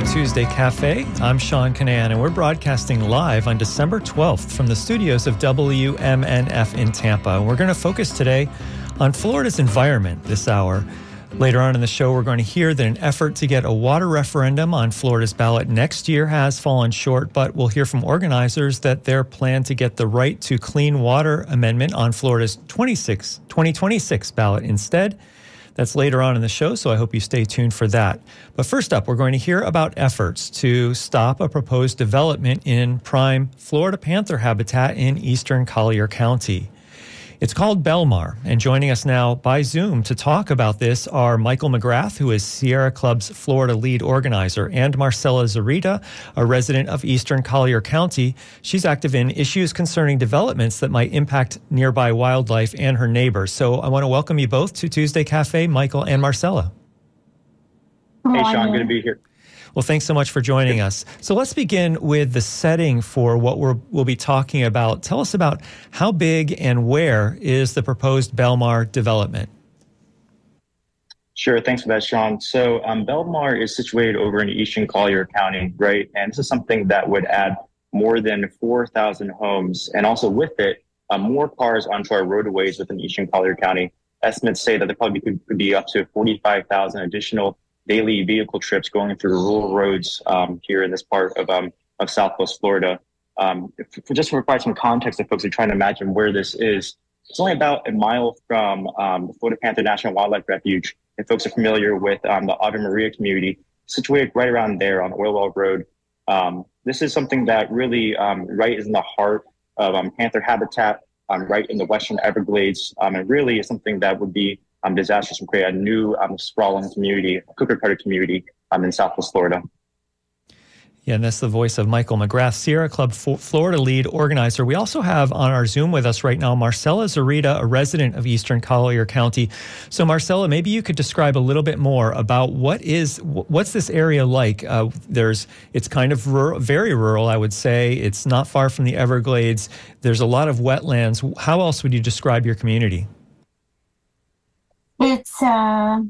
to Tuesday Cafe. I'm Sean Kinane, and we're broadcasting live on December 12th from the studios of WMNF in Tampa. We're going to focus today on Florida's environment this hour. Later on in the show, we're going to hear that an effort to get a water referendum on Florida's ballot next year has fallen short, but we'll hear from organizers that their plan to get the right to clean water amendment on Florida's 26, 2026 ballot instead. That's later on in the show, so I hope you stay tuned for that. But first up, we're going to hear about efforts to stop a proposed development in prime Florida panther habitat in eastern Collier County. It's called Bellmar, and joining us now by Zoom to talk about this are Michael McGrath, who is Sierra Club's Florida lead organizer, and Marcella Zarita, a resident of Eastern Collier County. She's active in issues concerning developments that might impact nearby wildlife and her neighbors. So I want to welcome you both to Tuesday Cafe, Michael and Marcella. Hey, Sean, good to be here. Well, thanks so much for joining us. So let's begin with the setting for what we will be talking about. Tell us about how big and where is the proposed Bellmar development? Sure, thanks for that, Sean. So um, Bellmar is situated over in eastern Collier County, right? And this is something that would add more than 4,000 homes, and also with it, uh, more cars onto our roadways within eastern Collier County. Estimates say that there probably could, could be up to 45,000 additional daily vehicle trips going through the rural roads um, here in this part of, um, of Southwest Florida. Um, for just to provide some context if folks are trying to imagine where this is, it's only about a mile from um, the Florida Panther National Wildlife Refuge. If folks are familiar with um, the Ave Maria community, situated right around there on Oil Well Road. Um, this is something that really right is in the heart of panther habitat, right in the Western Everglades, and really is something that would be um, disastrous and create a new um, sprawling community, a cookie cutter community um, in Southwest Florida. Yeah, and that's the voice of Michael McGrath, Sierra Club Florida lead organizer. We also have on our Zoom with us right now Marcella Zarita, a resident of Eastern Collier County. So, Marcella, maybe you could describe a little bit more about what is what's this area like? Uh, there's it's kind of rural, very rural, I would say. It's not far from the Everglades. There's a lot of wetlands. How else would you describe your community? It's, uh,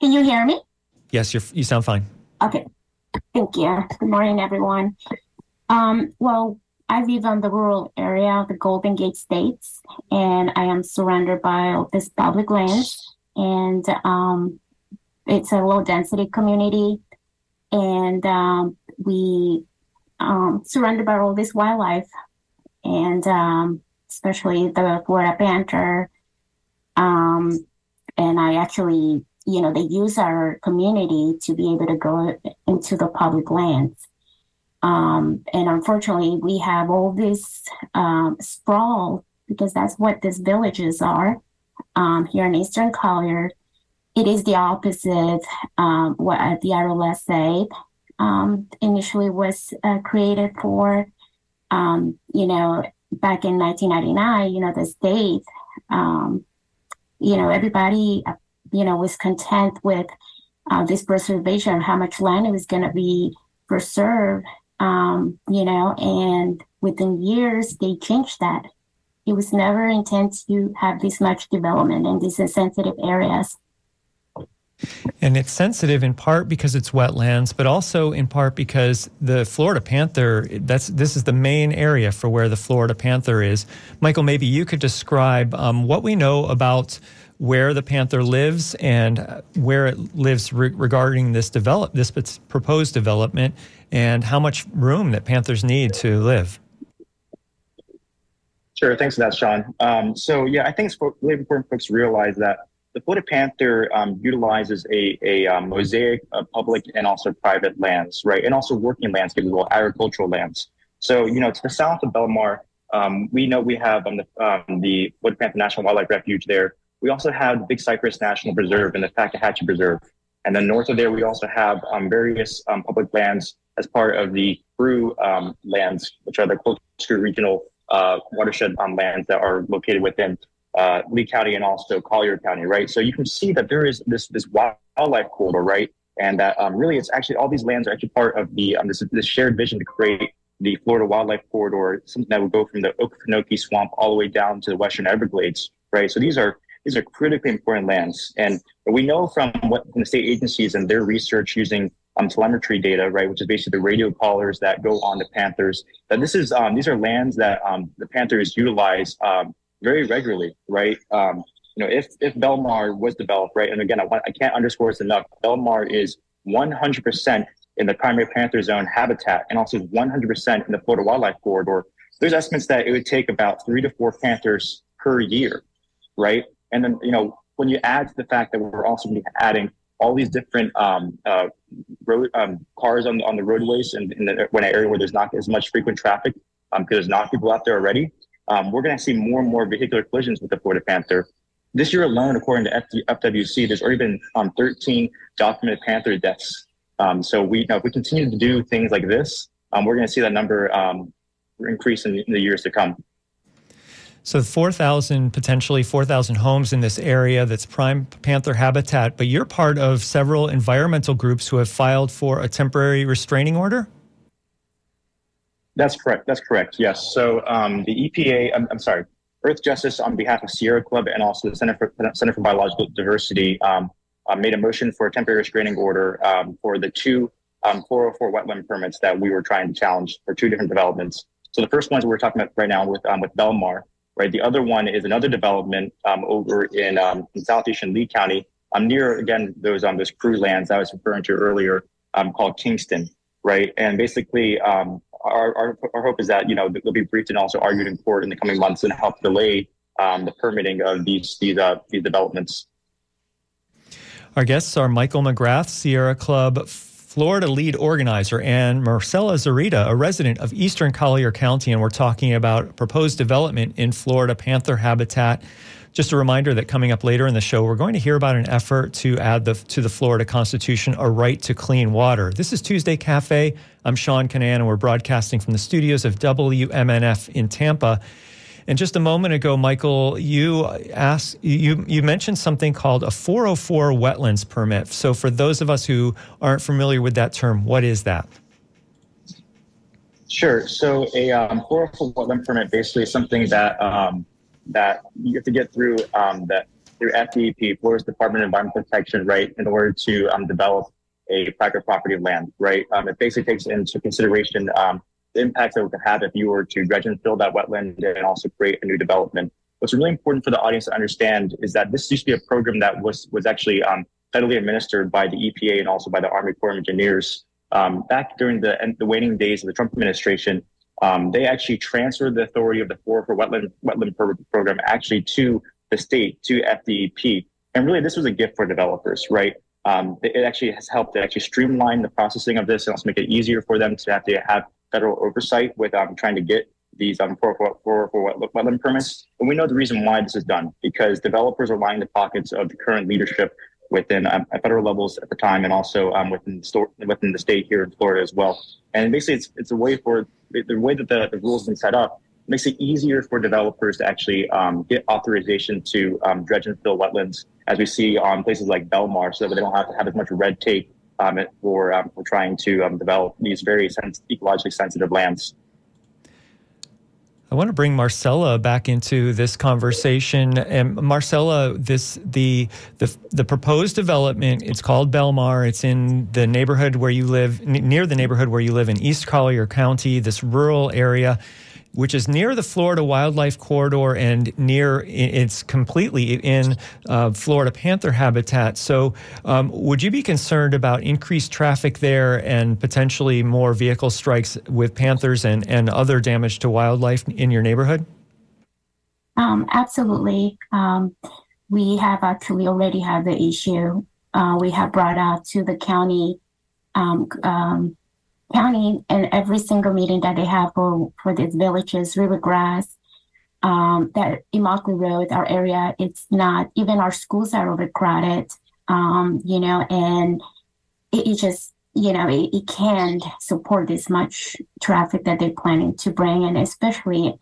can you hear me? Yes, you you sound fine. Okay. Thank you. Good morning, everyone. Um, well, I live on the rural area of the Golden Gate Estates, and I am surrounded by all this public lands. And um, it's a low density community, and um, we um, surrounded by all this wildlife, and um, especially the Florida panther, um, and I actually, you know, they use our community to be able to go into the public lands. Um, and unfortunately, we have all this um, sprawl because that's what these villages are um, here in Eastern Collier. It is the opposite um, what the RLSA um, initially was uh, created for. Um, you know, back in 1999, you know, the state um, you know, everybody, you know, was content with uh, this preservation, how much land it was going to be preserved, um, you know, and within years they changed that. It was never intended to have this much development in these sensitive areas. And it's sensitive in part because it's wetlands, but also in part because the Florida panther, that's this is the main area for where the Florida panther is. Michael, maybe you could describe um, what we know about where the panther lives and where it lives re- regarding this develop this proposed development and how much room that panthers need to live. Sure, thanks for that, Sean. Um, so yeah, I think it's really important folks realize that the Florida Panther um, utilizes a, a um, mosaic of public and also private lands, right? And also working landscapes as well, agricultural lands. So, you know, to the south of Bellmar, um, we know we have um, the, um, the Florida Panther National Wildlife Refuge there. We also have the Big Cypress National Preserve and the Fakahatchee Preserve. And then north of there, we also have um, various public lands as part of the CREW lands, which are the Corkscrew Regional uh, watershed lands that are located within uh, Lee County and also Collier County, right? So you can see that there is this this wildlife corridor, right? And that um, really, it's actually all these lands are actually part of the um, this, this shared vision to create the Florida Wildlife Corridor, something that would go from the Okefenokee Swamp all the way down to the Western Everglades, right? So these are these are critically important lands, and we know from what from the state agencies and their research using um, telemetry data, right, which is basically the radio collars that go on the panthers. That this is um, these are lands that um, the panthers utilize um, very regularly, right? Um, you know, if if Bellmar was developed, right, and again, I, want, I can't underscore this enough. Bellmar is 100% in the primary panther zone habitat, and also 100% in the Florida Wildlife Corridor. There's estimates that it would take about three to four panthers per year, right? And then you know, when you add to the fact that we're also going to be adding all these different um, uh, road um, cars on, on the roadways and in, the, when an area where there's not as much frequent traffic because um, there's not people out there already, um, we're going to see more and more vehicular collisions with the Florida Panther. This year alone, according to FWC, there's already been um, 13 documented Panther deaths. Um, so we, you know, if we continue to do things like this, we're going to see that number increase in, in the years to come. So 4,000, potentially 4,000 homes in this area that's prime panther habitat, but you're part of several environmental groups who have filed for a temporary restraining order? That's correct. That's correct. Yes. So um, the EPA, I'm, I'm, sorry, Earthjustice on behalf of Sierra Club and also the Center for, Center for Biological Diversity um, uh, made a motion for a temporary restraining order um, for the two 404 um, wetland permits that we were trying to challenge for two different developments. So the first ones we're talking about right now with um, with Bellmar, right? The other one is another development um, over in, um, in southeastern Lee County, near again those um those cruise lands I was referring to earlier, um, called Kingston, right? And basically, um, our, our our hope is that you know they'll be briefed and also argued in court in the coming months and help delay um, the permitting of these these uh, these developments. Our guests are Michael McGrath, Sierra Club Florida lead organizer, and Marcella Zarita, a resident of Eastern Collier County. And we're talking about proposed development in Florida panther habitat. Just a reminder that coming up later in the show, we're going to hear about an effort to add the, to the Florida Constitution a right to clean water. This is Tuesday Cafe. I'm Sean Kinane, and we're broadcasting from the studios of WMNF in Tampa. And just a moment ago, Michael, you asked you you mentioned something called a 404 wetlands permit. So for those of us who aren't familiar with that term, what is that? Sure. So a um, 404 wetland permit basically is something that um, that you have to get through um, that through FDEP, Florida's Department of Environmental Protection, right, in order to um, develop a private property of land, right? Um, it basically takes into consideration um, the impacts that it could have if you were to dredge and fill that wetland and also create a new development. What's really important for the audience to understand is that this used to be a program that was was actually um, federally administered by the EPA and also by the Army Corps of Engineers. Um, back during the the waning days of the Trump administration, um, they actually transferred the authority of the for for wetland wetland program actually to the state to FDEP. And really, this was a gift for developers, right? Um, it actually has helped to actually streamline the processing of this and also make it easier for them to have to have federal oversight with um, trying to get these um, for, for, for, wetland permits. And we know the reason why this is done because developers are lining the pockets of the current leadership within um, at federal levels at the time and also um, within, the store, within the state here in Florida as well. And basically, it's, it's a way for the way that the, the rules have been set up makes it easier for developers to actually um, get authorization to um, dredge and fill wetlands, as we see on places like Bellmar, so that they don't have to have as much red tape um, for, um, for trying to um, develop these very sens- ecologically sensitive lands. I want to bring Marcella back into this conversation. And Marcella, this the the the proposed development. It's called Bellmar. It's in the neighborhood where you live, n- near the neighborhood where you live in East Collier County, this rural area which is near the Florida Wildlife Corridor and near it's completely in uh, Florida panther habitat. So, um, would you be concerned about increased traffic there and potentially more vehicle strikes with panthers and, and other damage to wildlife in your neighborhood? Um, absolutely. Um, we have actually already had the issue. Uh, we have brought out to the county um, um, county and every single meeting that they have for, for these villages, Rivergrass, um, that Immokalee Road, our area, it's not, even our schools are overcrowded, um, you know, and it, it just, you know, it, it can't support this much traffic that they're planning to bring, and especially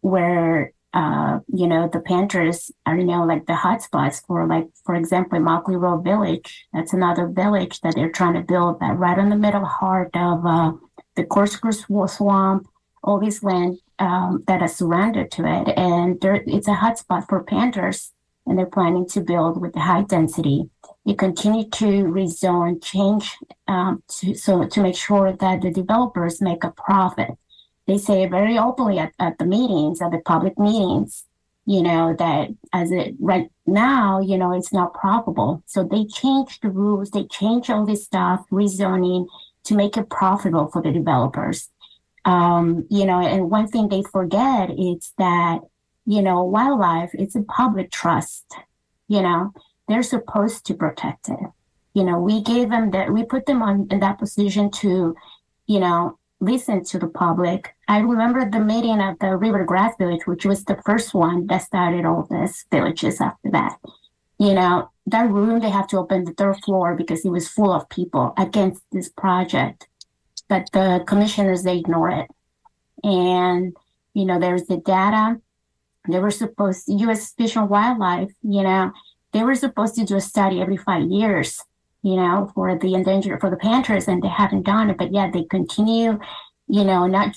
where uh, you know, the Panthers are, you know, like the hotspots for, like, for example, Immokalee Road Village. That's another village that they're trying to build that right in the middle heart of uh, the Corkscrew Swamp, all this land um, that are surrounded to it. And there, it's a hotspot for Panthers, and they're planning to build with the high density. They continue to rezone, change, um, to, so to make sure that the developers make a profit. They say very openly at, at the meetings, at the public meetings, you know, that as it right now, you know, it's not probable. So they change the rules, they change all this stuff, rezoning to make it profitable for the developers. Um, you know, and one thing they forget is that, you know, wildlife, it's a public trust, you know, they're supposed to protect it. You know, we gave them that, we put them on in that position to, you know, listen to the public. I remember the meeting at the River Grass Village, which was the first one that started all these villages after that. You know, that room, they have to open the third floor because it was full of people against this project. But the commissioners, they ignore it. And, you know, there's the data. They were supposed U.S. Fish and Wildlife, you know, they were supposed to do a study every five years, you know, for the endangered, for the panthers, and they haven't done it. But yet they continue, you know, not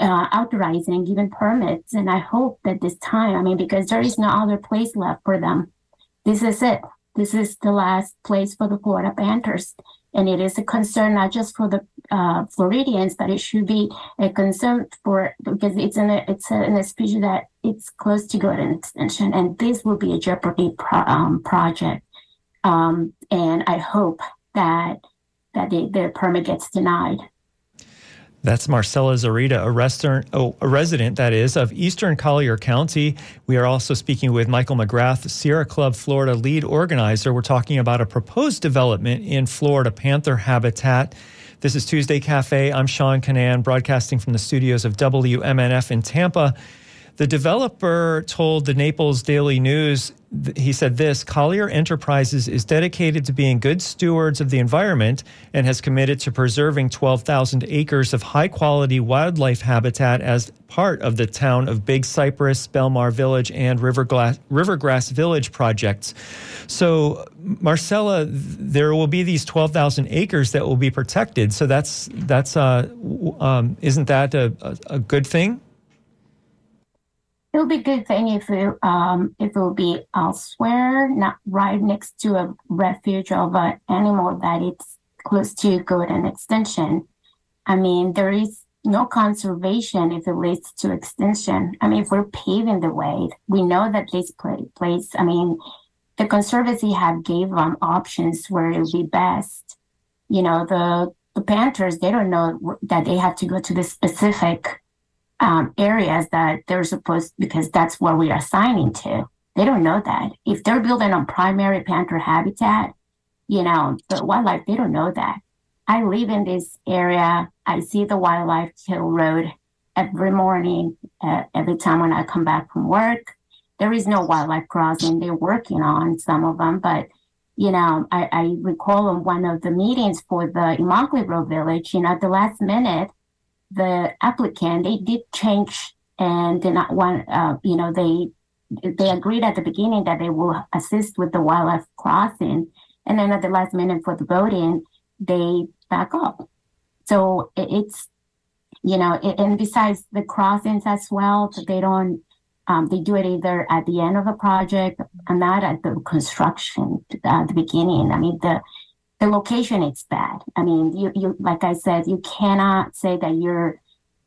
uh, authorizing giving permits. And I hope that this time, I mean, because there is no other place left for them. This is it. This is the last place for the Florida Panthers. And it is a concern not just for the uh, Floridians, but it should be a concern for because it's an it's a, an species that it's close to go to an extinction, and this will be a jeopardy pro, um, project. Um, and I hope that that the, the permit gets denied. That's Marcela Zarita, a, restaurant, oh, a resident, that is, of Eastern Collier County. We are also speaking with Michael McGrath, Sierra Club Florida lead organizer. We're talking about a proposed development in Florida panther habitat. This is Tuesday Cafe. I'm Sean Kinane, broadcasting from the studios of WMNF in Tampa. The developer told the Naples Daily News, he said this Collier Enterprises is dedicated to being good stewards of the environment and has committed to preserving 12,000 acres of high quality wildlife habitat as part of the town of Big Cypress, Bellmar Village, and Rivergrass, Rivergrass Village projects. So, Marcella, there will be these 12,000 acres that will be protected. So, that's, that's uh, um, isn't that a, a good thing? It would be a good thing if it, um, if it would be elsewhere, not right next to a refuge of an animal that it's close to good and extinction. I mean, there is no conservation if it leads to extinction. I mean, if we're paving the way, we know that this place, I mean, the Conservancy have gave them options where it would be best. You know, the, the Panthers, they don't know that they have to go to the specific um, areas that they're supposed because that's what we are assigning to. They don't know that. If they're building on primary panther habitat, you know, the wildlife, they don't know that. I live in this area. I see the wildlife kill road every morning, uh, every time when I come back from work. There is no wildlife crossing. They're working on some of them, but you know, I, I recall in one of the meetings for the Immokalee Road Village, you know, at the last minute, the applicant they did change and did not want uh, you know they they agreed at the beginning that they will assist with the wildlife crossing. And then at the last minute for the voting they back up so it's you know it, and besides the crossings as well they don't um, they do it either at the end of a project and not at the construction at uh, the beginning. I mean the the location it's bad. I mean, you you like I said, you cannot say that you're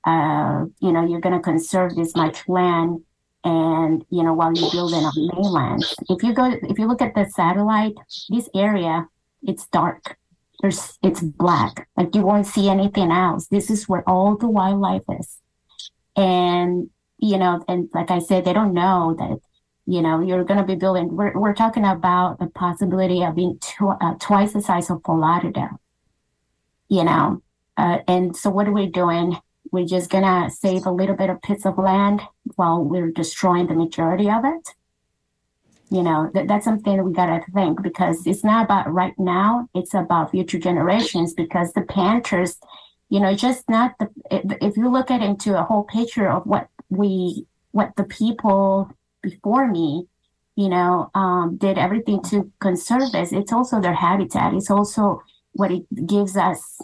uh, you know, you're gonna conserve this much land and you know while you're building a mainland. If you go if you look at the satellite, this area it's dark. There's it's black. Like you won't see anything else. This is where all the wildlife is. And you know, and like I said, they don't know that you know, you're going to be building, we're, we're talking about the possibility of being tw- uh, twice the size of Fort Lauderdale, you know. Uh, and so what are we doing? We're just going to save a little bit of piece of land while we're destroying the majority of it. You know, th- that's something that we got to think because it's not about right now, it's about future generations because the Panthers, you know, just not the, if you look at into a whole picture of what we, what the people before me, you know, um, did everything to conserve this. It's also their habitat. It's also what it gives us,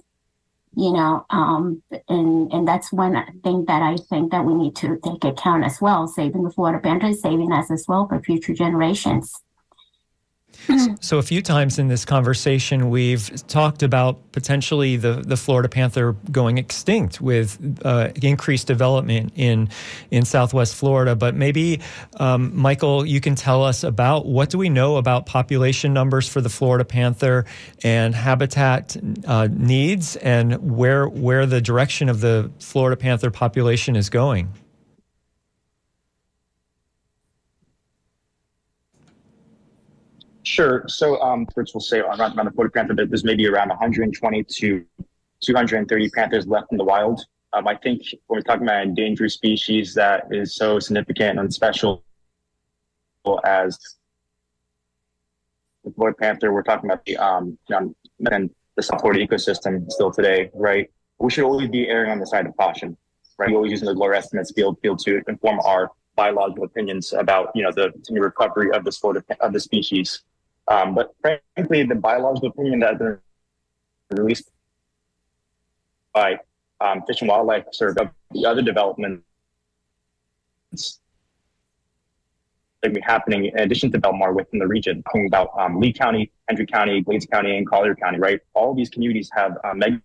you know, um, and and that's one thing that I think that we need to take account as well. Saving the Florida Panther, saving us as well for future generations. So, a few times in this conversation, we've talked about potentially the, the Florida panther going extinct with uh, increased development in in Southwest Florida. But maybe, um, Michael, you can tell us about what do we know about population numbers for the Florida panther and habitat uh, needs, and where where the direction of the Florida panther population is going. Sure. So, um, first we'll say around, around the Florida panther, there's maybe around 120 to 230 panthers left in the wild. Um, I think when we're talking about endangered species that is so significant and special as the Florida panther, we're talking about the um, and the South Florida ecosystem still today, right? We should always be erring on the side of caution, right? We're always using the lower estimates field field to inform our biological opinions about you know the recovery of this Florida of the species. Um, but frankly, the biological opinion that has been released by um, Fish and Wildlife Service, the other developments that be happening in addition to Bellmar within the region, talking about um, Lee County, Hendry County, Glades County, and Collier County, right? All these communities have um, mega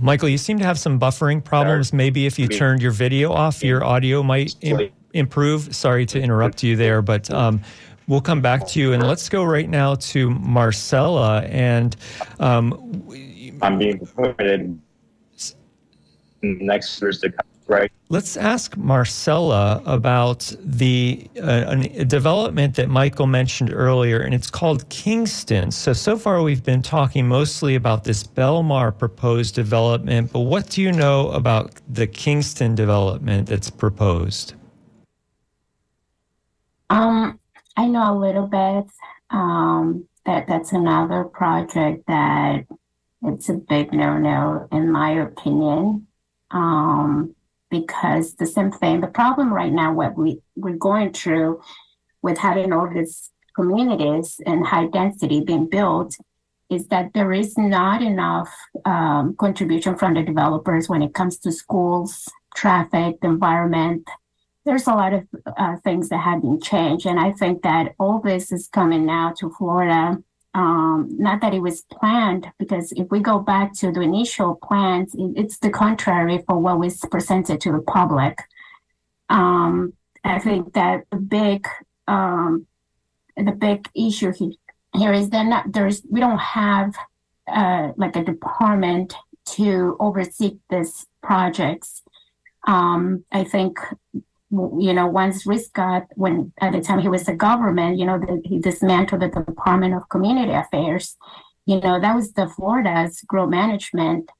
Michael, you seem to have some buffering problems. Maybe if you turned your video off, your audio might improve. Sorry to interrupt you there, but um, we'll come back to you. And let's go right now to Marcella. And um, I'm being promoted next Thursday, right? Let's ask Marcella about the uh, a development that Michael mentioned earlier, and it's called Kingston. So, so far we've been talking mostly about this Bellmar proposed development, but what do you know about the Kingston development that's proposed? Um, I know a little bit. Um, that that's another project that it's a big no-no in my opinion. Um, because the same thing, the problem right now, what we we're going through with having all these communities and high density being built is that there is not enough um, contribution from the developers when it comes to schools, traffic, environment, there's a lot of uh, things that have been changed. And I think that all this is coming now to Florida. Um, not that it was planned, because if we go back to the initial plans, it's the contrary for what was presented to the public. Um, I think that the big, um, the big issue here is that not there's we don't have uh, like a department to oversee these projects. Um, I think you know, once Rick Scott, when at the time he was the government, you know, the, he dismantled the Department of Community Affairs. You know, that was the Florida's growth management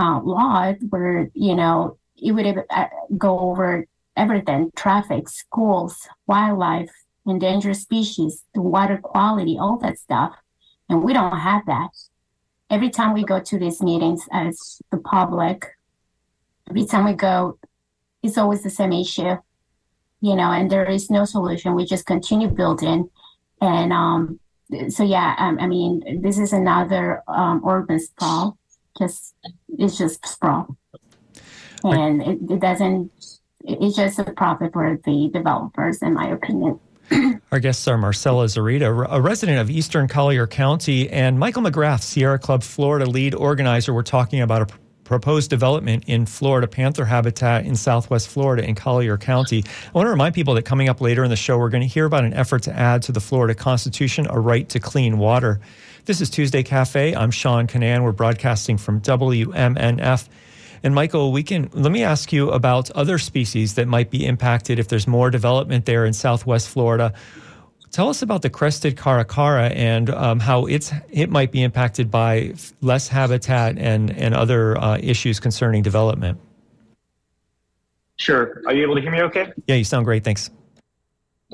uh, law where, you know, it would uh, go over everything traffic, schools, wildlife, endangered species, the water quality, all that stuff. And we don't have that. Every time we go to these meetings as the public, every time we go, it's always the same issue you know, and there is no solution. We just continue building. And um, so, yeah, um, I mean, this is another um, urban sprawl. Just it's just sprawl, and it, it doesn't. It's just a profit for the developers, in my opinion. Our guests are Marcella Zarita, a resident of Eastern Collier County, and Michael McGrath, Sierra Club Florida lead organizer. We're talking about a proposed development in Florida panther habitat in southwest Florida in Collier County. I want to remind people that coming up later in the show, we're going to hear about an effort to add to the Florida Constitution a right to clean water. This is Tuesday Cafe. I'm Sean Kinane. We're broadcasting from WMNF. And Michael, we can let me ask you about other species that might be impacted if there's more development there in Southwest Florida. Tell us about the crested caracara and um, how it's it might be impacted by less habitat and and other uh, issues concerning development. Sure. Are you able to hear me? Okay. Yeah, you sound great. Thanks.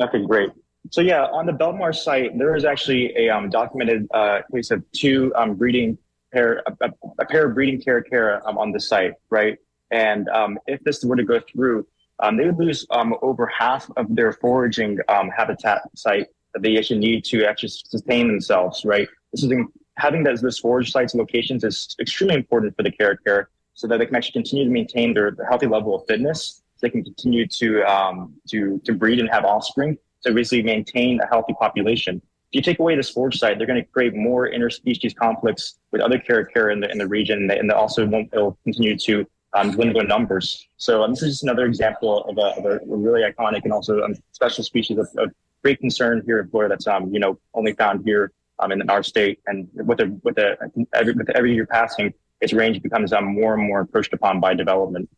Okay, great. So yeah, on the Bellmar site, there is actually a um, documented uh, case of two um, breeding pair, a, a, pair of breeding caracara um, on the site, right? And um, if this were to go through, um, they would lose um, over half of their foraging um, habitat site that they actually need to actually sustain themselves, right? This is having those, those forage sites locations is extremely important for the caracara so that they can actually continue to maintain their, their healthy level of fitness so they can continue to um, to to breed and have offspring. to basically, maintain a healthy population. If you take away the forage site, they're going to create more interspecies conflicts with other Caracara in the in the region, and they also won't it'll continue to um, dwindle in numbers. So um, this is just another example of a, of a really iconic and also um, special species of, of, great concern here in Florida. That's um, you know only found here um, in our state, and with with every with every year passing, its range becomes um, more and more approached upon by development.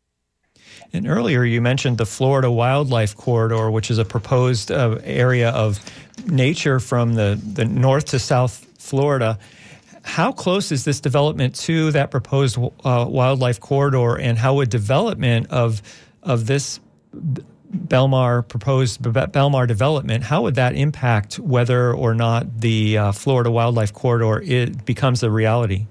And earlier you mentioned the Florida Wildlife Corridor, which is a proposed uh, area of nature from the, the north to south Florida. How close is this development to that proposed uh, wildlife corridor, and how would development of of this Bellmar proposed Bellmar development, how would that impact whether or not the uh, Florida Wildlife Corridor it becomes a reality?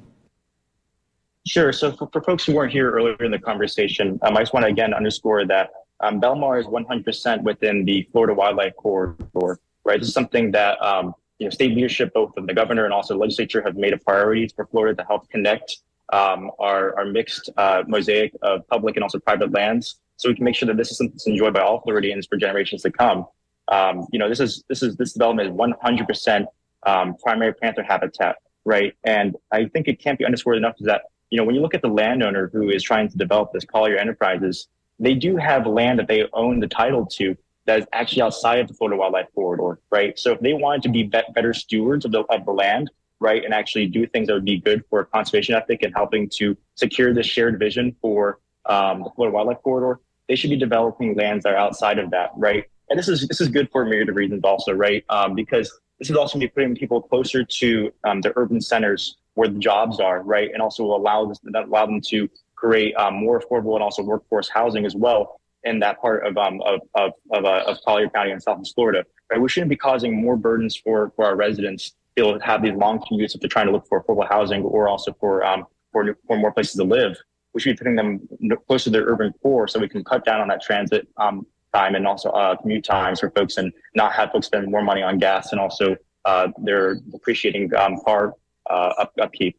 Sure. So for, for folks who weren't here earlier in the conversation, um, I just want to again underscore that um, Bellmar is 100% within the Florida Wildlife Corridor, right? This is something that um, you know state leadership, both of the governor and also the legislature, have made a priority for Florida to help connect um, our, our mixed uh, mosaic of public and also private lands so we can make sure that this is something that's enjoyed by all Floridians for generations to come. Um, you know, this is this is this development is 100% um, primary panther habitat, right? And I think it can't be underscored enough that you know when you look at the landowner who is trying to develop this Collier Enterprises, they do have land that they own the title to that is actually outside of the Florida Wildlife Corridor, right? So if they wanted to be better stewards of the of the land, right, and actually do things that would be good for conservation ethic and helping to secure this shared vision for um, the Florida Wildlife Corridor, they should be developing lands that are outside of that, right? And this is this is good for a myriad of reasons, also, right? Um, because this is also be putting people closer to um, the urban centers where the jobs are, right? And also will allow this, allow them to create um, more affordable and also workforce housing as well in that part of um, of of of, uh, of Collier County and Southeast Florida. Right? We shouldn't be causing more burdens for for our residents to have these long commutes if they're trying to look for affordable housing or also for um for, for more places to live we should be putting them closer to their urban core so we can cut down on that transit um, time and also uh, commute times for folks and not have folks spend more money on gas and also uh, they're appreciating um, car uh, up, upkeep.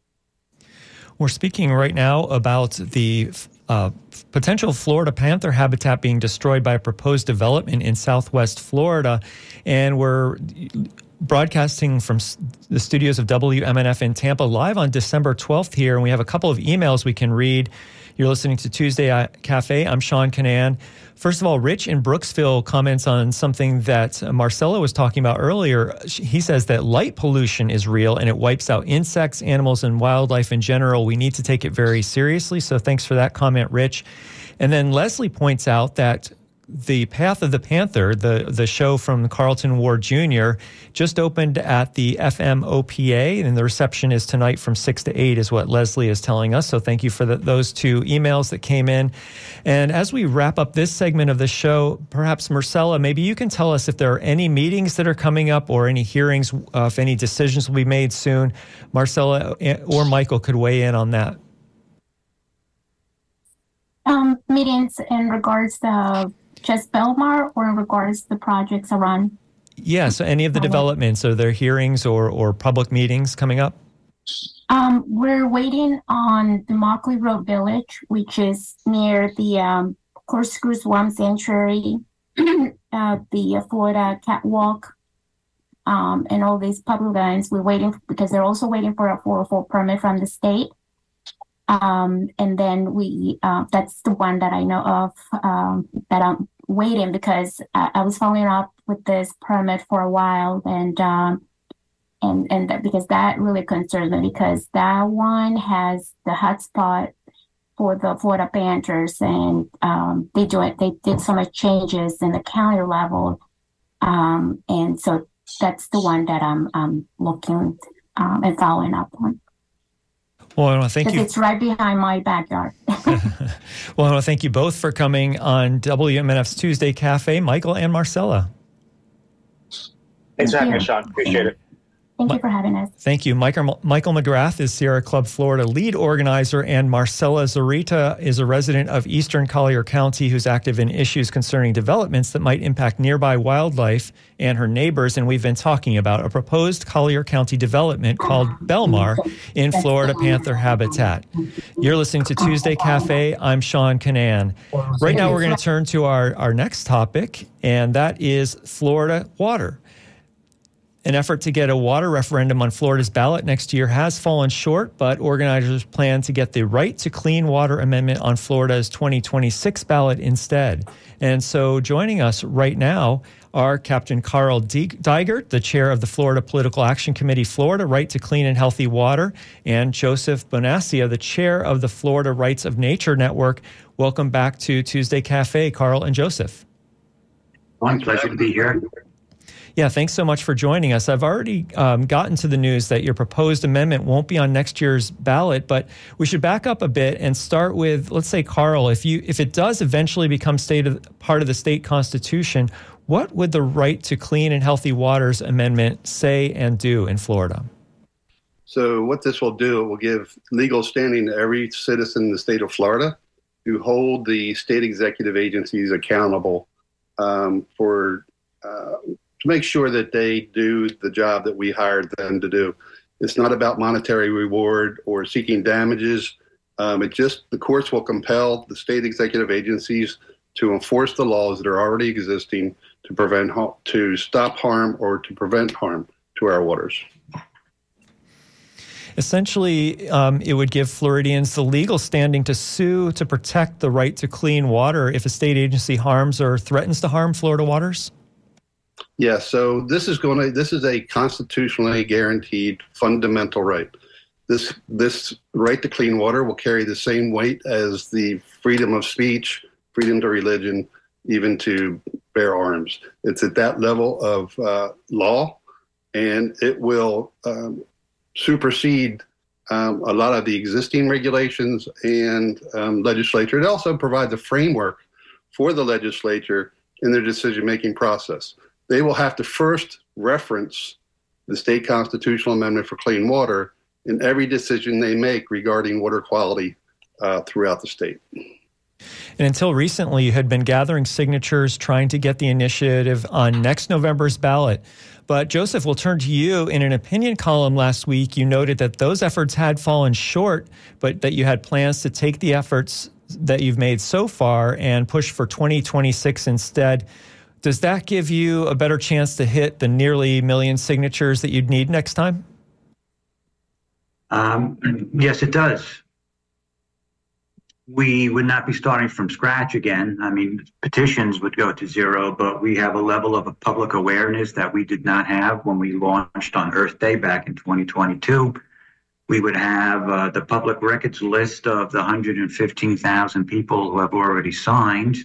We're speaking right now about the uh, potential Florida panther habitat being destroyed by a proposed development in southwest Florida. And we're broadcasting from the studios of WMNF in Tampa live on December 12th here. And we have a couple of emails we can read. You're listening to Tuesday Cafe. I'm Sean Kinane. First of all, Rich in Brooksville comments on something that Marcella was talking about earlier. He says that light pollution is real and it wipes out insects, animals, and wildlife in general. We need to take it very seriously. So thanks for that comment, Rich. And then Leslie points out that the Path of the Panther, the the show from Carlton Ward Jr., just opened at the FMOPA, and the reception is tonight from six to eight, is what Leslie is telling us. So thank you for the, those two emails that came in. And as we wrap up this segment of the show, perhaps Marcella, maybe you can tell us if there are any meetings that are coming up or any hearings, uh, if any decisions will be made soon. Marcella eh, or Michael could weigh in on that. Um, meetings in regards to just Bellmar or in regards to the projects around? Yeah, so any of the developments, are there hearings or, or public meetings coming up? Um, we're waiting on the Immokalee Road Village, which is near the um, Corkscrew Swamp Sanctuary, uh, the Florida Catwalk, um, and all these public lands. We're waiting because they're also waiting for a 404 permit from the state. Um, and then we, uh, that's the one that I know of um, that I'm waiting because I, I, was following up with this permit for a while and, um, and, and that, because that really concerns me because that one has the hotspot for the Florida Panthers and um, they do it, they did so much changes in the county level. Um, and so that's the one that I'm, I'm looking um, and following up on. Well, I want to thank you. It's right behind my backyard. well, I want to thank you both for coming on WMNF's Tuesday Cafe, Michael and Marcella. Thanks for having me, Sean. Appreciate it. Thank you for having us. Thank you. Michael, Michael McGrath is Sierra Club Florida lead organizer, and Marcella Zarita is a resident of Eastern Collier County who's active in issues concerning developments that might impact nearby wildlife and her neighbors. And we've been talking about a proposed Collier County development called ah. Bellmar in Florida Panther habitat. You're listening to Tuesday Cafe. I'm Sean Kinane. Right now, we're going to turn to our, our next topic, and that is Florida water. An effort to get a water referendum on Florida's ballot next year has fallen short, but organizers plan to get the right to clean water amendment on Florida's 2026 ballot instead. And so joining us right now are Captain Carl Deigert, the chair of the Florida Political Action Committee Florida Right to Clean and Healthy Water, and Joseph Bonasia, the chair of the Florida Rights of Nature Network. Welcome back to Tuesday Cafe, Carl and Joseph. One pleasure to be here. Yeah, thanks so much for joining us. I've already um, gotten to the news that your proposed amendment won't be on next year's ballot, but we should back up a bit and start with, let's say, Carl, if you if it does eventually become state of, part of the state constitution, what would the right to clean and healthy waters amendment say and do in Florida? So, what this will do, it will give legal standing to every citizen in the state of Florida to hold the state executive agencies accountable um, for uh, to make sure that they do the job that we hired them to do. It's not about monetary reward or seeking damages. Um, it just the courts will compel the state executive agencies to enforce the laws that are already existing to prevent to stop harm or to prevent harm to our waters. Essentially, um, it would give Floridians the legal standing to sue to protect the right to clean water if a state agency harms or threatens to harm Florida waters. Yeah, so this is going to this is a constitutionally guaranteed fundamental right. This this right to clean water will carry the same weight as the freedom of speech, freedom to religion, even to bear arms. It's at that level of uh, law, and it will um, supersede um, a lot of the existing regulations and um, legislature. It also provides a framework for the legislature in their decision making process they will have to first reference the state constitutional amendment for clean water in every decision they make regarding water quality uh, throughout the state. And until recently, you had been gathering signatures trying to get the initiative on next November's ballot. But Joseph, we'll turn to you. In an opinion column last week, you noted that those efforts had fallen short, but that you had plans to take the efforts that you've made so far and push for 2026 instead. Does that give you a better chance to hit the nearly million signatures that you'd need next time? Um, yes, it does. We would not be starting from scratch again. I mean, petitions would go to zero, but we have a level of public awareness that we did not have when we launched on Earth Day back in 2022. We would have uh, the public records list of the 115,000 people who have already signed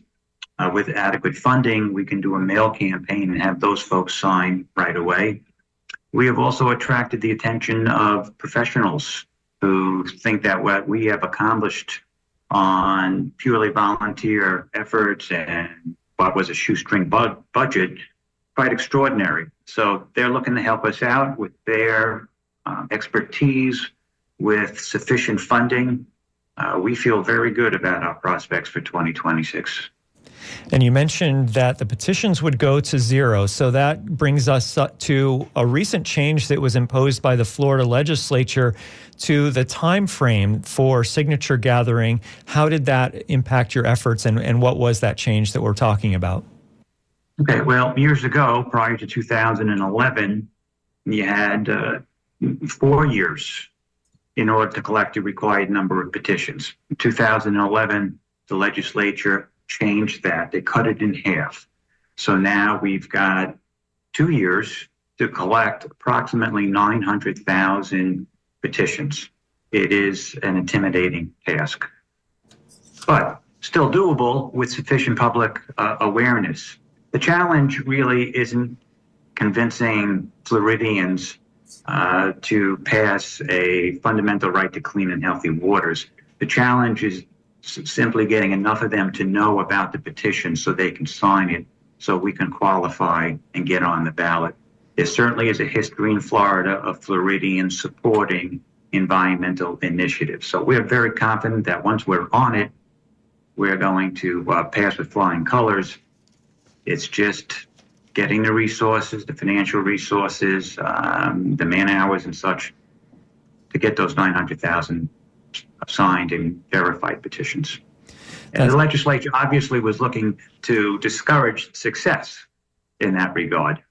uh, with adequate funding, we can do a mail campaign and have those folks sign right away. We have also attracted the attention of professionals who think that what we have accomplished on purely volunteer efforts and what was a shoestring bu- budget quite extraordinary. So they're looking to help us out with their uh, expertise, with sufficient funding. Uh, we feel very good about our prospects for 2026. And you mentioned that the petitions would go to zero. So that brings us to a recent change that was imposed by the Florida legislature to the time frame for signature gathering. How did that impact your efforts and, and what was that change that we're talking about? Okay, well, years ago, prior to 2011, you had uh, four years in order to collect the required number of petitions. In 2011, the legislature changed that. They cut it in half. So now we've got two years to collect approximately 900,000 petitions. It is an intimidating task, but still doable with sufficient public uh, awareness. The challenge really isn't convincing Floridians uh, to pass a fundamental right to clean and healthy waters. The challenge is simply getting enough of them to know about the petition so they can sign it so we can qualify and get on the ballot. there certainly is a history in Florida of Floridians supporting environmental initiatives. So we're very confident that once we're on it, we're going to uh, pass with flying colors. It's just getting the resources, the financial resources, um, the man hours and such to get those 900,000 signed and verified petitions. And the legislature obviously was looking to discourage success in that regard.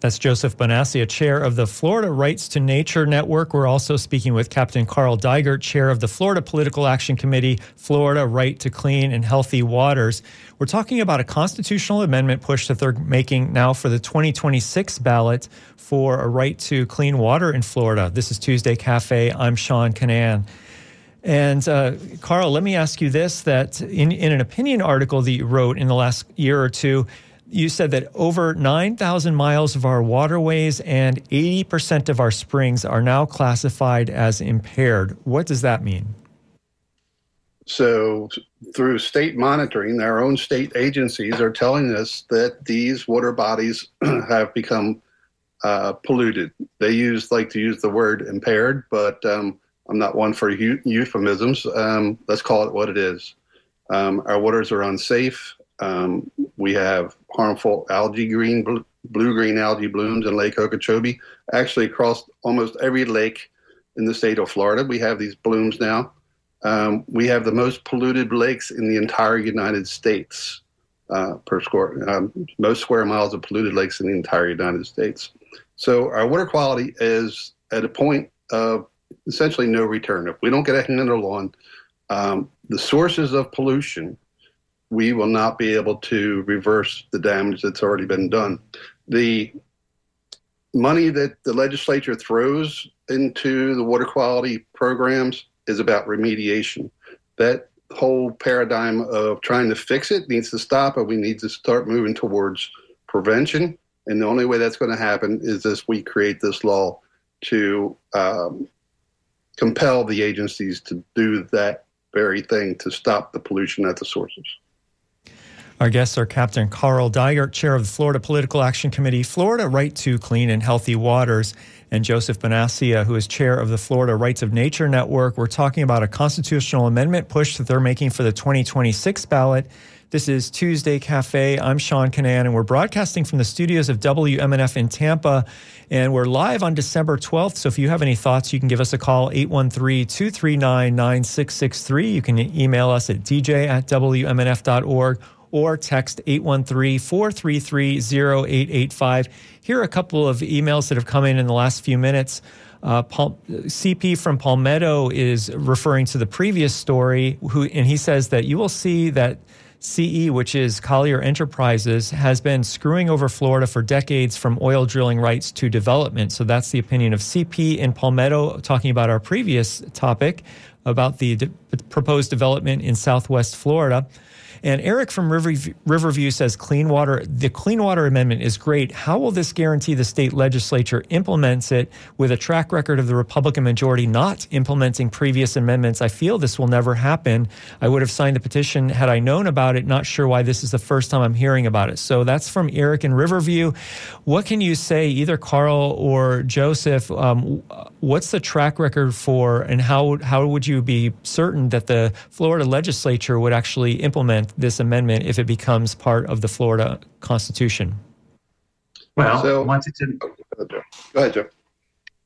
That's Joseph Bonasia, chair of the Florida Rights to Nature Network. We're also speaking with Captain Carl Dygert, chair of the Florida Political Action Committee, Florida Right to Clean and Healthy Waters. We're talking about a constitutional amendment push that they're making now for the 2026 ballot for a right to clean water in Florida. This is Tuesday Cafe. I'm Sean Kinane. And uh, Carl, let me ask you this: that in, in an opinion article that you wrote in the last year or two, you said that over 9,000 miles of our waterways and 80% of our springs are now classified as impaired. What does that mean? So, through state monitoring, our own state agencies are telling us that these water bodies have become uh, polluted. They use like to use the word impaired, but um, I'm not one for euphemisms. Um, let's call it what it is. Um, our waters are unsafe. Um, we have harmful algae green, blue green algae blooms in Lake Okeechobee. Actually, across almost every lake in the state of Florida, we have these blooms now. Um, we have the most polluted lakes in the entire United States uh, per square, um, most square miles of polluted lakes in the entire United States. So our water quality is at a point of essentially no return. If we don't get a handle on um, the sources of pollution, we will not be able to reverse the damage that's already been done. The money that the legislature throws into the water quality programs is about remediation. That whole paradigm of trying to fix it needs to stop, and we need to start moving towards prevention. And the only way that's going to happen is as we create this law to um, compel the agencies to do that very thing to stop the pollution at the sources. Our guests are Captain Carl Dygert, chair of the Florida Political Action Committee, Florida Right to Clean and Healthy Waters, and Joseph Bonasia, who is chair of the Florida Rights of Nature Network. We're talking about a constitutional amendment push that they're making for the 2026 ballot. This is Tuesday Cafe. I'm Sean Kinane, and we're broadcasting from the studios of WMNF in Tampa. And we're live on December 12th. So if you have any thoughts, you can give us a call, 813 239 9663. You can email us at dj at WMNF.org or text 813-433-0885. Here are a couple of emails that have come in in the last few minutes. Uh, CP from Palmetto is referring to the previous story, who, and he says that you will see that CE, which is Collier Enterprises, has been screwing over Florida for decades from oil drilling rights to development. So that's the opinion of CP in Palmetto, talking about our previous topic about the de- proposed development in Southwest Florida. And Eric from Riverview, says clean water, the Clean Water Amendment is great. How will this guarantee the state legislature implements it with a track record of the Republican majority not implementing previous amendments? I feel this will never happen. I would have signed the petition had I known about it. Not sure why this is the first time I'm hearing about it. So that's from Eric in Riverview. What can you say, either Carl or Joseph? Um, what's the track record for, and how how would you be certain that the Florida legislature would actually implement this amendment if it becomes part of the Florida Constitution? Well, so, once it's in, go ahead, Joe.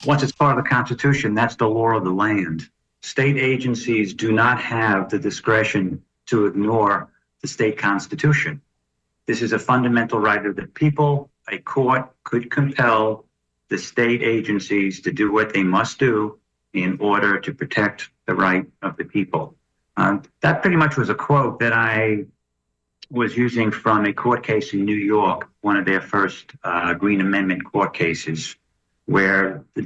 Once it's part of the Constitution, that's the law of the land. State agencies do not have the discretion to ignore the state constitution. This is a fundamental right of the people. A court could compel the state agencies to do what they must do in order to protect the right of the people. Uh, that pretty much was a quote that I was using from a court case in New York, one of their first uh, Green Amendment court cases, where the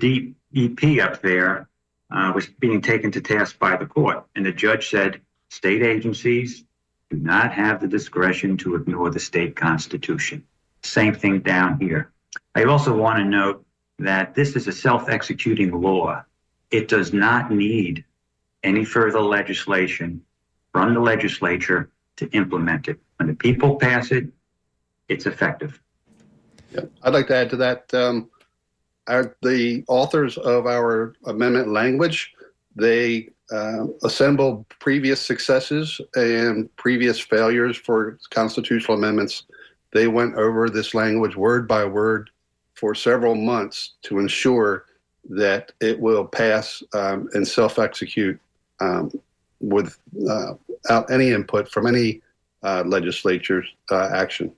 DEP up there uh, was being taken to task by the court. And the judge said state agencies do not have the discretion to ignore the state constitution. Same thing down here. I also want to note that this is a self executing law. It does not need any further legislation from the legislature to implement it. When the people pass it, it's effective. Yeah. I'd like to add to that. Um, our, the authors of our amendment language, they uh, previous successes and previous failures for constitutional amendments. They went over this language word by word for several months to ensure that it will pass um, and self execute um, without uh, any input from any uh, legislature's uh, action.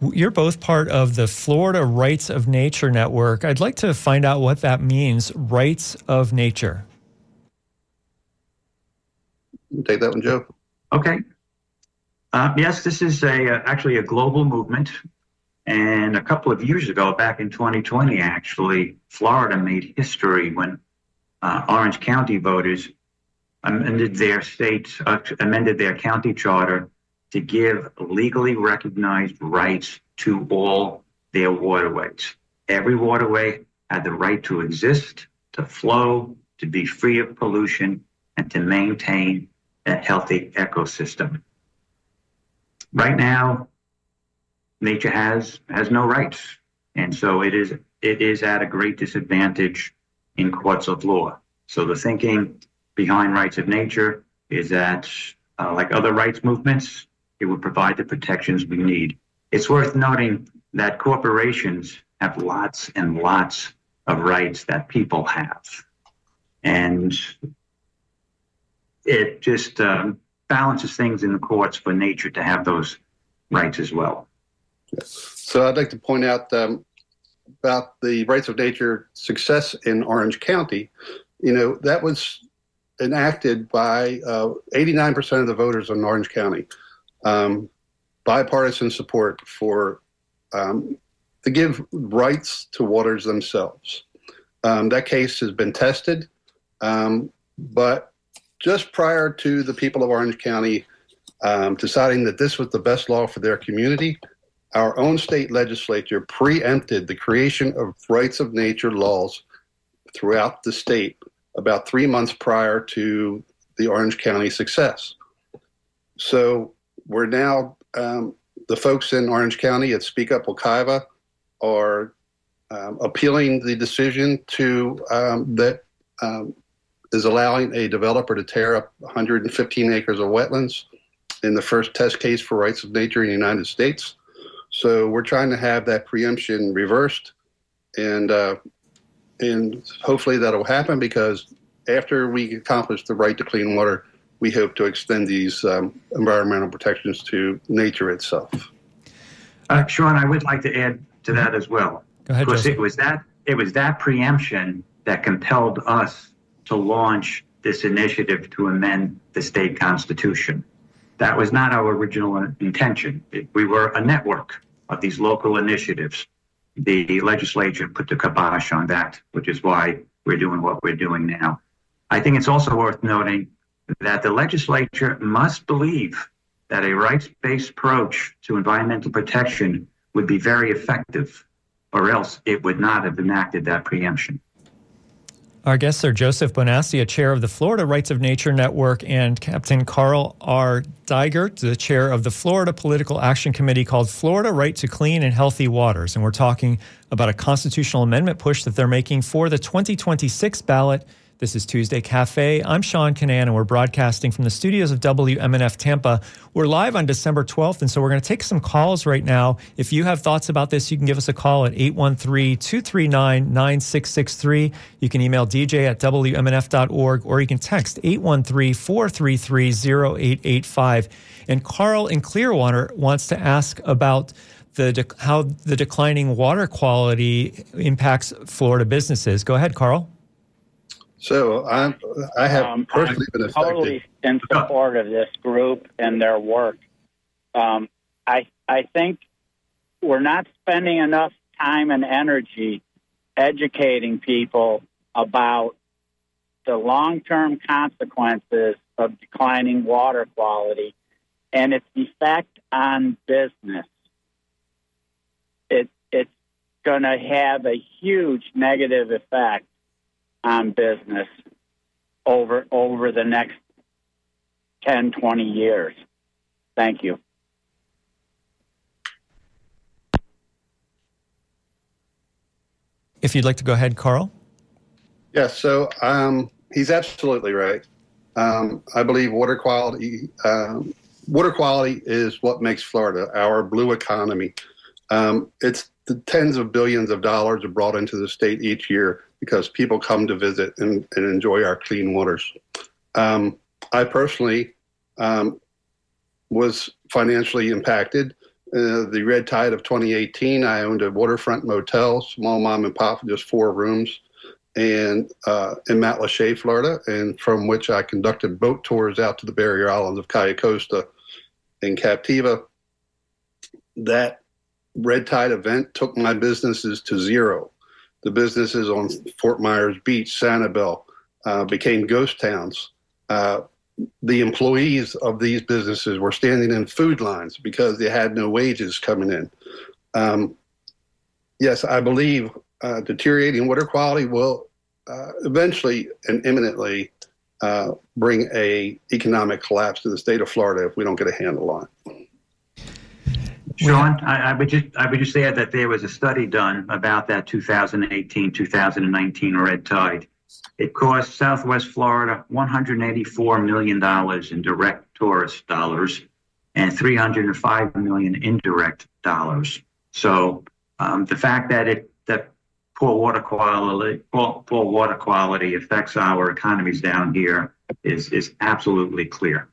You're both part of the Florida Rights of Nature Network. I'd like to find out what that means rights of nature. Take that one, Joe. Okay. Uh, yes, this is a uh, actually a global movement, and a couple of years ago, back in 2020, actually, Florida made history when uh, Orange County voters amended their state uh, amended their county charter to give legally recognized rights to all their waterways. Every waterway had the right to exist, to flow, to be free of pollution, and to maintain a healthy ecosystem. Right now, nature has has no rights, and so it is it is at a great disadvantage in courts of law. So the thinking behind rights of nature is that, uh, like other rights movements, it would provide the protections we need. It's worth noting that corporations have lots and lots of rights that people have. And it just um, balances things in the courts for nature to have those rights as well. So I'd like to point out um, about the rights of nature success in Orange County. You know, that was enacted by uh, 89% of the voters in Orange County um, bipartisan support for um, to give rights to waters themselves. Um, that case has been tested, um, but just prior to the people of Orange County um, deciding that this was the best law for their community, our own state legislature preempted the creation of rights of nature laws throughout the state about three months prior to the Orange County success. So we're now um, the folks in Orange County at Speak Up Wekiwa are um, appealing the decision to um, that um, is allowing a developer to tear up 115 acres of wetlands in the first test case for rights of nature in the United States. So we're trying to have that preemption reversed, and uh, and hopefully that'll happen because after we accomplish the right to clean water, we hope to extend these um, environmental protections to nature itself. Uh, Sean, I would like to add to that as well. Go ahead, because it was that it was that preemption that compelled us to launch this initiative to amend the state constitution. That was not our original intention. We were a network of these local initiatives. The legislature put the kibosh on that, which is why we're doing what we're doing now. I think it's also worth noting that the legislature must believe that a rights based approach to environmental protection would be very effective, or else it would not have enacted that preemption. Our guests are Joseph Bonasia, chair of the Florida Rights of Nature Network, and Captain Carl R. Dygert, the chair of the Florida Political Action Committee called Florida Right to Clean and Healthy Waters. And we're talking about a constitutional amendment push that they're making for the 2026 ballot this is Tuesday Cafe. I'm Sean Kinane, and we're broadcasting from the studios of WMNF Tampa. We're live on December 12th, and so we're going to take some calls right now. If you have thoughts about this, you can give us a call at 813 239 9663. You can email dj at WMNF.org, or you can text 813 433 0885. And Carl in Clearwater wants to ask about the de- how the declining water quality impacts Florida businesses. Go ahead, Carl. So I'm, I have um, personally I'm been affected. Totally in support of this group and their work. Um, I I think we're not spending enough time and energy educating people about the long-term consequences of declining water quality and its effect on business. It it's going to have a huge negative effect on business over over the next 10, 20 years. Thank you. If you'd like to go ahead, Carl. Yes. Yeah, so um, he's absolutely right. Um, I believe water quality um, water quality is what makes Florida our blue economy. Um, it's the tens of billions of dollars are brought into the state each year because people come to visit and, and enjoy our clean waters. Um, I personally um, was financially impacted. Uh, the red tide of 2018, I owned a waterfront motel, small mom and pop, just four rooms and uh, in Matlacha, Florida, and from which I conducted boat tours out to the barrier islands of Cayo Costa and Captiva. That red tide event took my businesses to zero. The businesses on Fort Myers Beach, Sanibel, uh, became ghost towns. Uh, the employees of these businesses were standing in food lines because they had no wages coming in. Um, yes, I believe uh, deteriorating water quality will uh, eventually and imminently uh, bring a economic collapse to the state of Florida if we don't get a handle on it. Sean, I, I, would just I would just add that there was a study done about that 2018-2019 red tide. It cost Southwest Florida 184 million dollars in direct tourist dollars and 305 million indirect dollars. So um, the fact that it that poor water quality poor, poor water quality affects our economies down here is is absolutely clear.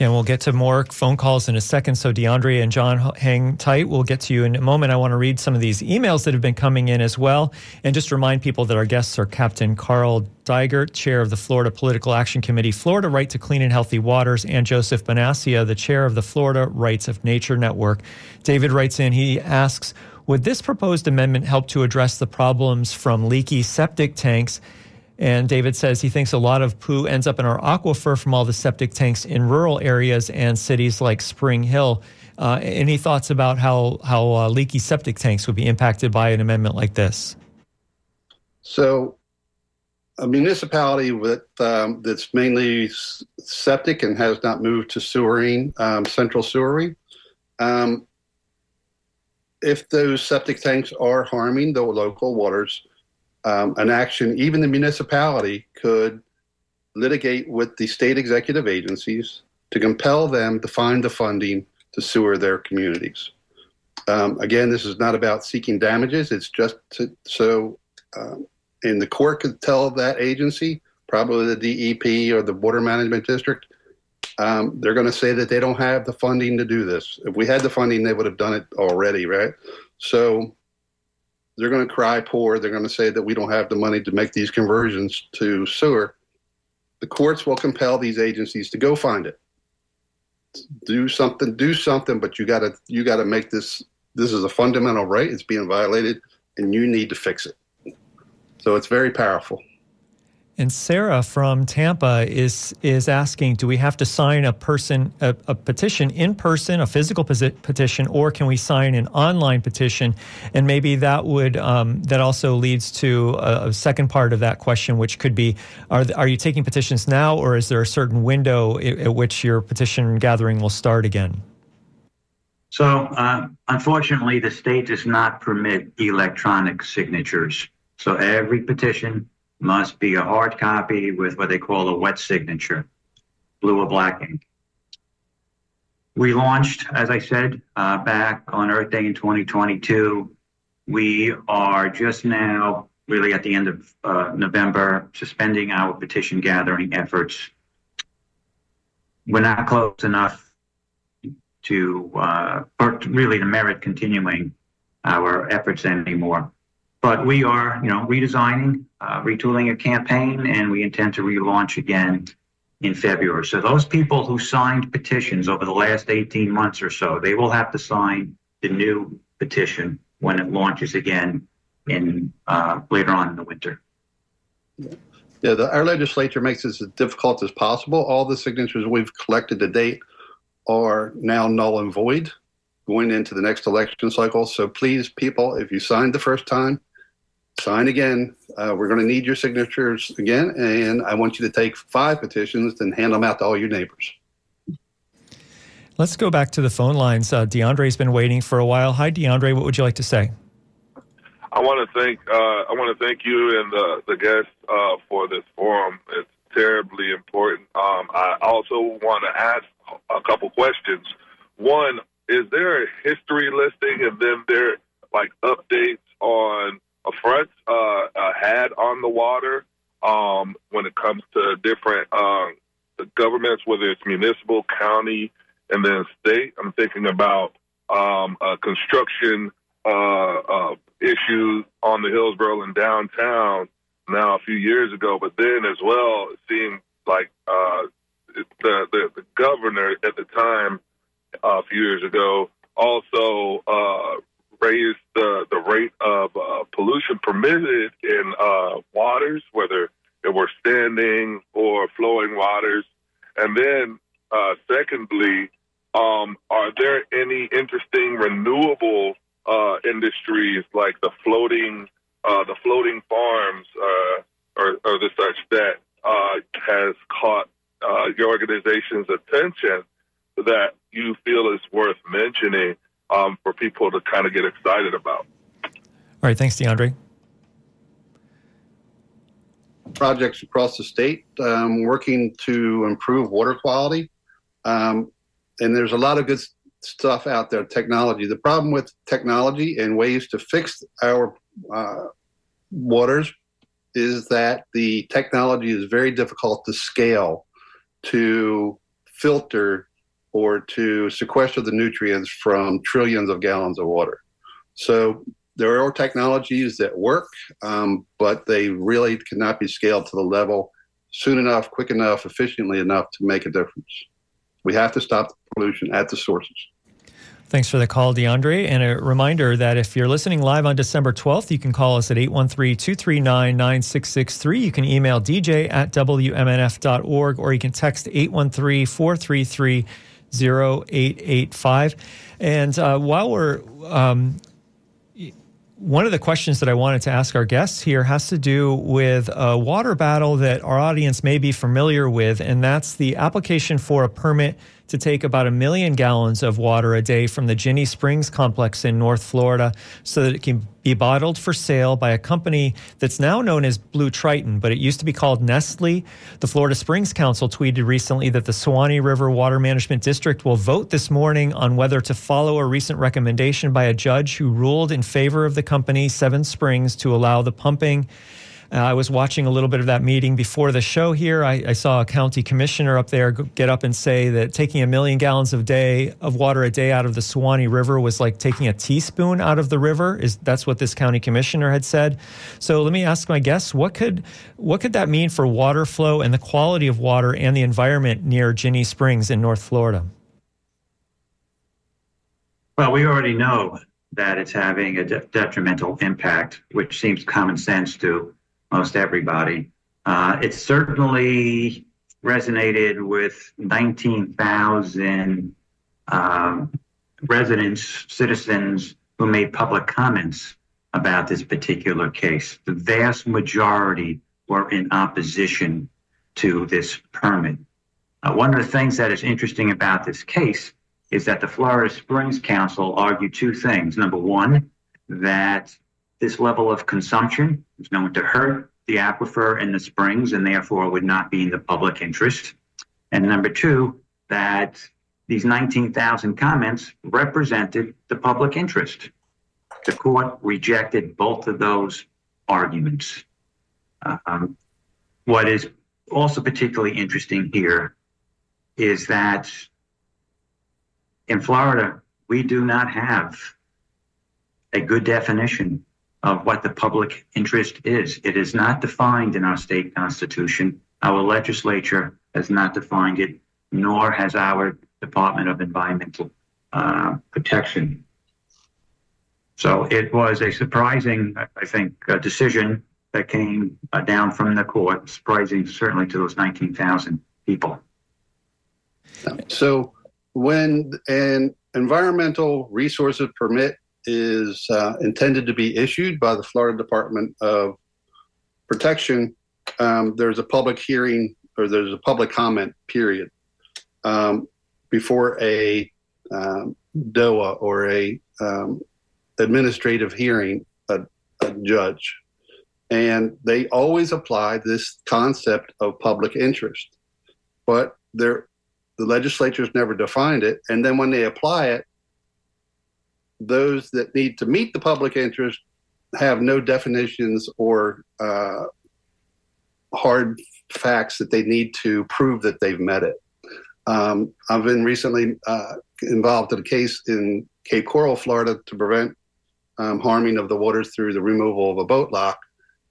And we'll get to more phone calls in a second. So, DeAndre and John, hang tight. We'll get to you in a moment. I want to read some of these emails that have been coming in as well. And just remind people that our guests are Captain Carl Dygert, chair of the Florida Political Action Committee, Florida Right to Clean and Healthy Waters, and Joseph Bonasia, the chair of the Florida Rights of Nature Network. David writes in, he asks, would this proposed amendment help to address the problems from leaky septic tanks? And David says he thinks a lot of poo ends up in our aquifer from all the septic tanks in rural areas and cities like Spring Hill. Uh, any thoughts about how how uh, leaky septic tanks would be impacted by an amendment like this? So, a municipality with um, that's mainly septic and has not moved to sewering, um, central sewering, um, if those septic tanks are harming the local waters, um, an action, even the municipality could litigate with the state executive agencies to compel them to find the funding to sewer their communities. Um, again, this is not about seeking damages. It's just to, so, um, and the court could tell that agency, probably the DEP or the Water Management District, um, they're going to say that they don't have the funding to do this. If we had the funding, they would have done it already, right? So they're going to cry poor. They're going to say that we don't have the money to make these conversions to sewer. The courts will compel these agencies to go find it. Do something, do something, but you got to you got to make this. This is a fundamental right. It's being violated, and you need to fix it. So it's very powerful. And Sarah from Tampa is is asking, do we have to sign a person a, a petition in person, a physical petition, or can we sign an online petition? And maybe that would um, that also leads to a, a, second part of that question, which could be: Are are you taking petitions now, or is there a certain window at, at which your petition gathering will start again? So, uh, unfortunately, the state does not permit electronic signatures. So every petition must be a hard copy with what they call a wet signature, blue or black ink. We launched, as I said, uh, back on Earth Day in 2022. We are just now, really at the end of uh, November, suspending our petition gathering efforts. We're not close enough to, uh, really to merit continuing our efforts anymore. But we are, you know, redesigning, uh, retooling a campaign, and we intend to relaunch again in February. So those people who signed petitions over the last 18 months or so, they will have to sign the new petition when it launches again in uh, later on in the winter. Yeah, the, our legislature makes this as difficult as possible. All the signatures we've collected to date are now null and void going into the next election cycle. So please, people, if you signed the first time, sign again. Uh, we're going to need your signatures again, and I want you to take five petitions and hand them out to all your neighbors. Let's go back to the phone lines. Uh, DeAndre's been waiting for a while. Hi, DeAndre. What would you like to say? I want to thank uh, I want to thank you and the the guests uh, for this forum. It's terribly important. Um, I also want to ask a couple questions. One, is there a history listing, and then there like updates on a front uh, had on the water um, when it comes to different um, governments, whether it's municipal, county, and then state. I'm thinking about um, construction uh, uh, issues on the Hillsborough and downtown now a few years ago, but then as well, it seemed like uh, the, the, the governor at the time uh, a few years ago also raised the the rate of uh, pollution permitted in uh, waters, whether it were standing or flowing waters, and then uh, secondly, um, are there any interesting renewable uh, industries like the floating uh, the floating farms uh, or, or, the such that has caught your organization's attention that you feel is worth mentioning um, for people to kind of get excited about. All right, thanks, DeAndre. Projects across the state um, working to improve water quality. Um, and there's a lot of good stuff out there, technology. The problem with technology and ways to fix our uh, waters is that the technology is very difficult to scale to filter or to sequester the nutrients from trillions of gallons of water. So there are technologies that work, um, but they really cannot be scaled to the level soon enough, quick enough, efficiently enough to make a difference. We have to stop the pollution at the sources. Thanks for the call, DeAndre. And a reminder that if you're listening live on December 12th, you can call us at 813 239 9663. You can email dj at WMNF.org or you can text 813 433 0885. And uh, while we're um, one of the questions that I wanted to ask our guests here has to do with a water battle that our audience may be familiar with, and that's the application for a permit to take about a million gallons of water a day from the Ginnie Springs complex in North Florida so that it can be bottled for sale by a company that's now known as Blue Triton, but it used to be called Nestle. The Florida Springs Council tweeted recently that the Suwannee River Water Management District will vote this morning on whether to follow a recent recommendation by a judge who ruled in favor of the company, Seven Springs, to allow the pumping uh, I was watching a little bit of that meeting before the show here. I, I, saw a county commissioner up there get up and say that taking a million gallons of day of water a day out of the Suwannee River was like taking a teaspoon out of the river. Is that's what this county commissioner had said? So let me ask my guests: what could what could that mean for water flow and the quality of water and the environment near Ginnie Springs in North Florida? Well, we already know that it's having a de- detrimental impact, which seems common sense to most everybody. Uh, it certainly resonated with 19,000 um, residents, citizens who made public comments about this particular case. The vast majority were in opposition to this permit. Uh, one of the things that is interesting about this case is that the Florida Springs Council argued two things. Number one, that this level of consumption is known to hurt the aquifer and the springs and therefore would not be in the public interest. And number two, that these 19,000 comments represented the public interest. The court rejected both of those arguments. Um, what is also particularly interesting here is that in Florida, we do not have a good definition of what the public interest is. It is not defined in our state constitution. Our legislature has not defined it, nor has our Department of Environmental uh, Protection. So it was a surprising, I think, uh, decision that came uh, down from the court, surprising certainly to those 19,000 people. So when an environmental resources permit is uh, intended to be issued by the Florida Department of Protection, um, there's a public hearing or there's a public comment period um, before a um, DOAH or a um, administrative hearing, a, a, judge. And they always apply this concept of public interest. But there, the legislatures never defined it. And then when they apply it, those that need to meet the public interest have no definitions or uh, hard facts that they need to prove that they've met it. Um, I've been recently uh, involved in a case in Cape Coral, Florida, to prevent um, harming of the waters through the removal of a boat lock.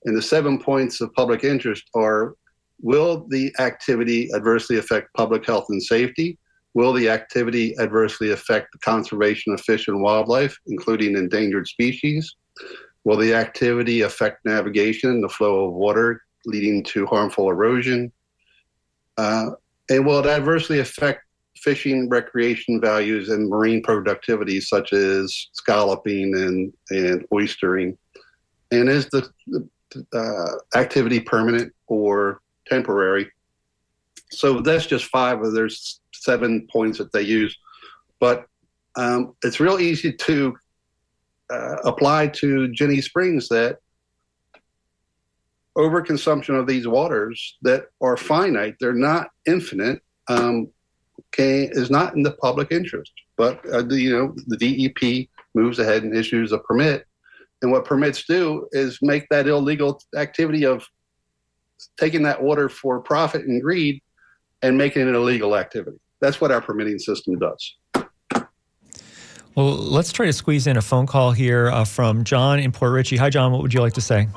And the seven points of public interest are Will the activity adversely affect public health and safety? Will the activity adversely affect the conservation of fish and wildlife, including endangered species? Will the activity affect navigation, and the flow of water, leading to harmful erosion? Uh, and will it adversely affect fishing recreation values and marine productivity, such as scalloping and, and oystering? And is the, the uh, activity permanent or temporary? So that's just five of there's seven points that they use, but um, it's real easy to uh, apply to Ginnie Springs that overconsumption of these waters that are finite, they're not infinite, um, can, is not in the public interest. But uh, you know the DEP moves ahead and issues a permit, and what permits do is make that illegal activity of taking that water for profit and greed and making it an illegal activity. That's what our permitting system does. Well, let's try to squeeze in a phone call here uh, from John in Port Richey. Hi, John. What would you like to say?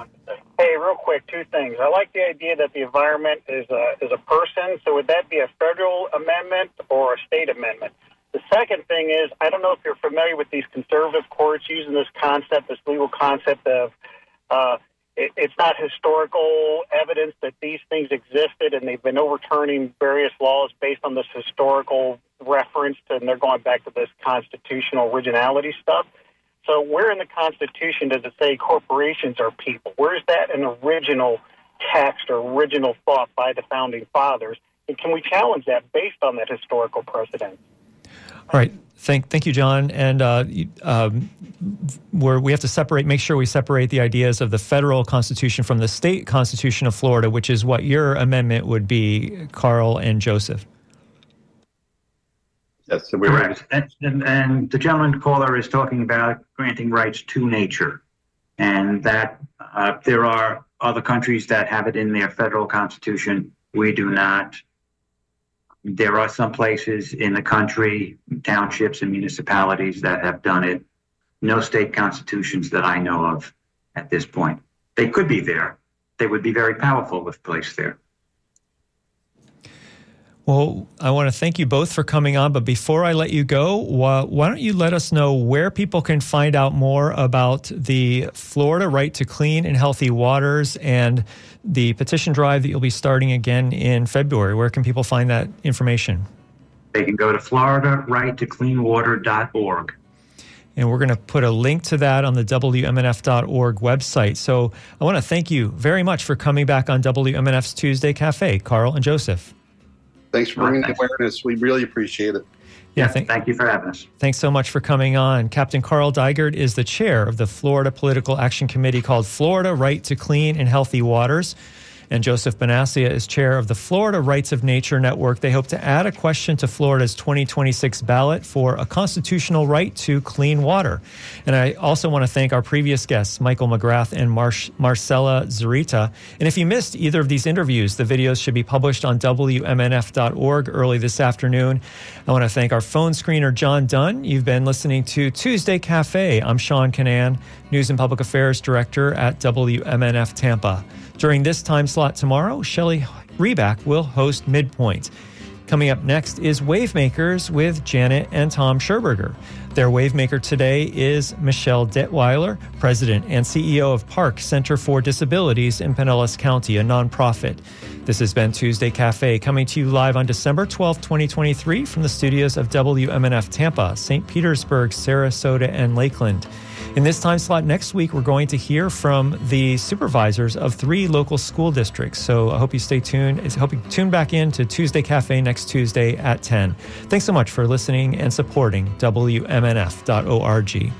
Hey, real quick, two things. I like the idea that the environment is a, is a person. So would that be a federal amendment or a state amendment? The second thing is, I don't know if you're familiar with these conservative courts using this concept, this legal concept of uh, it, it's not historical evidence that these things existed, and they've been overturning various laws based on this historical reference, to, and they're going back to this constitutional originality stuff. So, where in the Constitution does it say corporations are people? Where is that an original text or original thought by the founding fathers? And can we challenge that based on that historical precedent? All right. Thank, thank you, John. And uh, um, where we have to separate, make sure we separate the ideas of the federal constitution from the state constitution of Florida, which is what your amendment would be, Carl and Joseph. Yes, so correct. And, and, and, the gentleman caller is talking about granting rights to nature, and that uh, there are other countries that have it in their federal constitution. We do not. There are some places in the country, townships and municipalities that have done it. No state constitutions that I know of at this point. They could be there. They would be very powerful if placed there. Well, I want to thank you both for coming on. But before I let you go, why don't you let us know where people can find out more about the Florida Right to Clean and Healthy Waters and the petition drive that you'll be starting again in February. Where can people find that information? They can go to floridarighttocleanwater.org. And we're going to put a link to that on the WMNF.org website. So I want to thank you very much for coming back on WMNF's Tuesday Cafe, Carl and Joseph. Thanks for bringing the awareness. We really appreciate it. Yeah, thank, thank you for having us. Thanks so much for coming on. Captain Carl Dygert is the chair of the Florida Political Action Committee called Florida Right to Clean and Healthy Waters and Joseph Bonasia is chair of the Florida Rights of Nature Network. They hope to add a question to Florida's 2026 ballot for a constitutional right to clean water. And I also want to thank our previous guests, Michael McGrath and Mar- Marcella Zarita. And if you missed either of these interviews, the videos should be published on WMNF.org early this afternoon. I want to thank our phone screener, John Dunn. You've been listening to Tuesday Cafe. I'm Sean Kinane, News and Public Affairs Director at WMNF Tampa. During this time slot tomorrow, Shelley Reback will host Midpoint. Coming up next is Wavemakers with Janet and Tom Scherberger. Their Wavemaker today is Michelle Detweiler, President and CEO of Park Center for Disabilities in Pinellas County, a nonprofit. This has been Tuesday Cafe, coming to you live on December 12, 2023, from the studios of WMNF Tampa, St. Petersburg, Sarasota, and Lakeland. In this time slot next week, we're going to hear from the supervisors of three local school districts. So I hope you stay tuned. I hope you tune back in to Tuesday Cafe next Tuesday at 10. Thanks so much for listening and supporting WMNF.org.